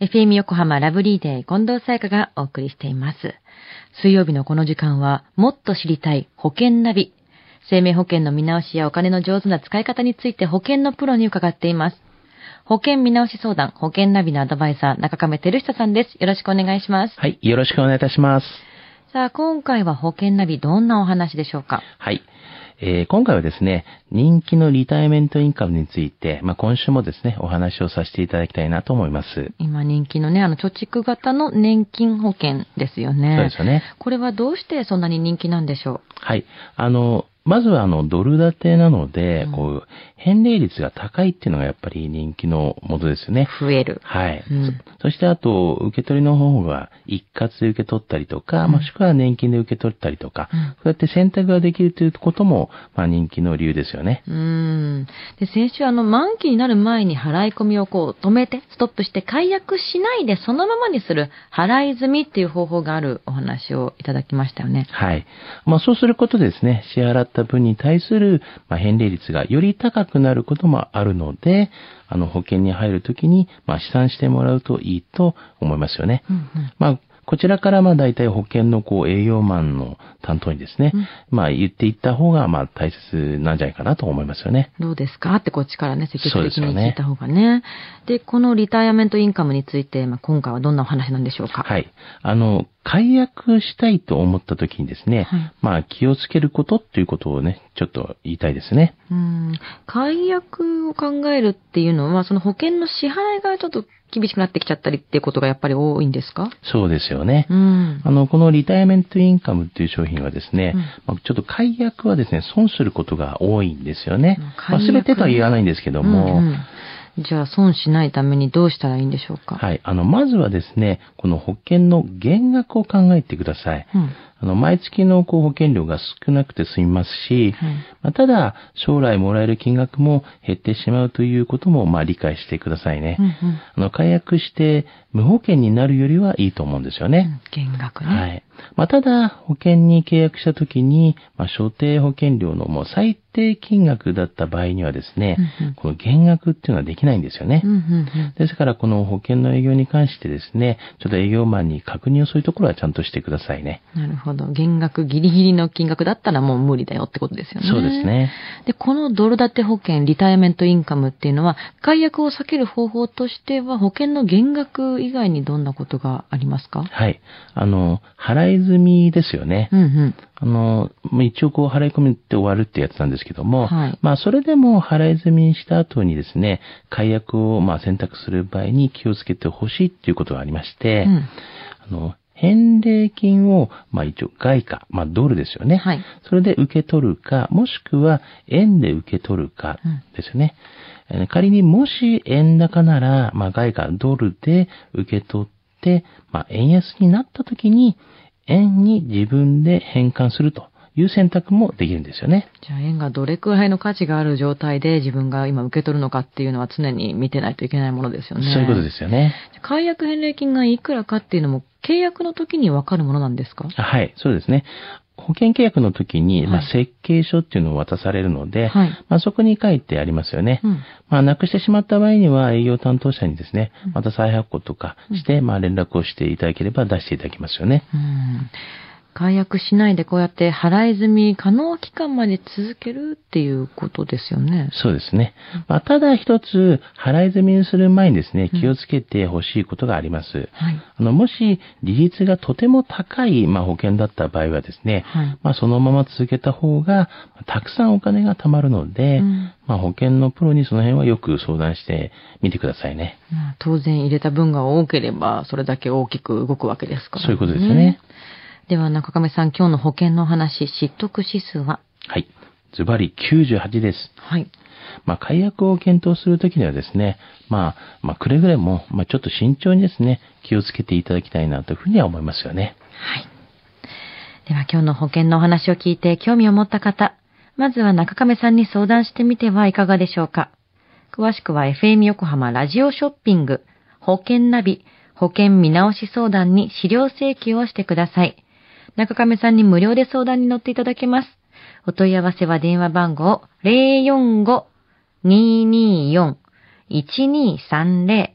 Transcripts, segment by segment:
FM 横浜ラブリーデー近藤沙耶香がお送りしています。水曜日のこの時間は、もっと知りたい保険ナビ。生命保険の見直しやお金の上手な使い方について保険のプロに伺っています。保険見直し相談、保険ナビのアドバイザー、中亀照久さんです。よろしくお願いします。はい、よろしくお願いいたします。さあ、今回は保険ナビ、どんなお話でしょうか？はい。えー今回はですね、人気のリタイメントインカムについて、まあ、今週もですね、お話をさせていただきたいなと思います。今人気のね、あの、貯蓄型の年金保険ですよね。そうですよね。これはどうしてそんなに人気なんでしょはい。あの、まずはあの、ドル建てなので、うんこう、返礼率が高いっていうのがやっぱり人気のもとですよね。う増える。はい。うんそそしてあと、受け取りの方が一括で受け取ったりとか、うんもしくは年金で受け取ったりとか、うんそうやって選択ができるということも、まあ人気の理由ですよね。うーん。で、先週あの、満期になる前に払い込みをこう、止めて、ストップして解約しないでそのままにする、払い済みっていう方法があるお話をいただきましたよね。はい。まあそうすることでですね、支払った分に対する、まあ、返礼率がより高くなることもあるので、あの保険に入るときに、まあ試算してもらうといいと思いますよね。うんうん。まあ、こちらからまあ大体保険のこう営業マンの担当にですね、うんまあ言っていった方がまあ大切なんじゃないかなと思いますよね。どうですか？ってこっちからね、積極的に聞いた方がね。でこのリタイアメントインカムについて、まあ、今回はどんなお話なんでしょうか？はい。あの、解約したいと思った時にですね、はいまあ気をつけることっていうことをね、ちょっと言いたいですね。うん。解約を考えるっていうのは、その保険の支払いがちょっと厳しくなってきちゃったりっていうことがやっぱり多いんですか？そうですよね。うん。あの、このリタイアメントインカムっていう商品はですね、うんまあちょっと解約はですね、損することが多いんですよね。うんまあ、全てとは言わないんですけども、うんうんじゃあ損しないためにどうしたらいいんでしょうか？はい。あの、まずはですね、この保険の減額を考えてください。うん。あの、毎月のこう保険料が少なくて済みますし、はいまあ、ただ、将来もらえる金額も減ってしまうということも、まあ、理解してくださいね。うんうんあの、解約して無保険になるよりはいいと思うんですよね。減額ね。はい。まあ、ただ、保険に契約したときに、まあ、所定保険料のもう最低金額だった場合にはですね、うんうんこの減額っていうのはできないんですよね。うんうんうんですから、この保険の営業に関してですね、ちょっと営業マンに確認をそういうところはちゃんとしてくださいね。なるほど。減額ギリギリの金額だったらもう無理だよってことですよね。そうです。ね。で、このドル建て保険、リタイアメントインカムっていうのは、解約を避ける方法としては、保険の減額以外にどんなことがありますか？はい。あの、払い済みですよね。うんうん。あの、まあ一応こう払い込みって終わるってやつなんですけども、はいまあそれでも払い済みにした後にですね、解約をまあ選択する場合に気をつけてほしいっていうことがありまして、うんあの、返礼金を、まあ一応外貨、まあドルですよね。はいそれで受け取るか、もしくは円で受け取るかうんですよね。えー仮にもし円高なら、まあ外貨ドルで受け取って、まあ円安になった時に、円に自分で変換するという選択もできるんですよね。じゃあ、円がどれくらいの価値がある状態で自分が今受け取るのかっていうのは常に見てないといけないものですよね。そういうことですよね。解約返礼金がいくらかっていうのも契約の時にわかるものなんですか？あはい、そうですね。保険契約の時に、まあ、はい設計書っていうのを渡されるので、はいまあ、そこに書いてありますよね。うんまあ、なくしてしまった場合には営業担当者にですね、また再発行とかして、まあ、連絡をしていただければ出していただきますよね。うん解約しないでこうやって払い済み可能期間まで続けるっていうことですよね。そうですね。まあ、ただ一つ、払い済みにする前にですね、気をつけてほしいことがあります。はい。あの、もし、利率がとても高い、まあ、保険だった場合はですね、はいまあ、そのまま続けた方が、たくさんお金が貯まるので、うんまあ、保険のプロにその辺はよく相談してみてくださいね。まあ当然入れた分が多ければそれだけ大きく動くわけですから、そういうことですよね。では中亀さん今日の保険のお話、知得指数は？はい。ズバリ98です。はい。まあ、解約を検討するときにはですね、まあ、まあ、くれぐれも、まあ、ちょっと慎重にですね、気をつけていただきたいなというふうには思いますよね。はい。では今日の保険のお話を聞いて興味を持った方、まずは中亀さんに相談してみてはいかがでしょうか。詳しくは FM 横浜ラジオショッピング、保険ナビ、保険見直し相談に資料請求をしてください。中亀さんに無料で相談に乗っていただけます。お問い合わせは電話番号045-224-1230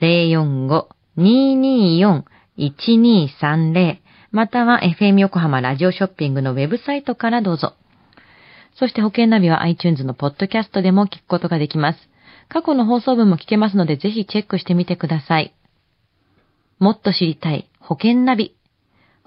045-224-1230または FM 横浜ラジオショッピングのウェブサイトからどうぞ。そして保険ナビは iTunes のポッドキャストでも聞くことができます。過去の放送分も聞けますのでぜひチェックしてみてください。もっと知りたい保険ナビ。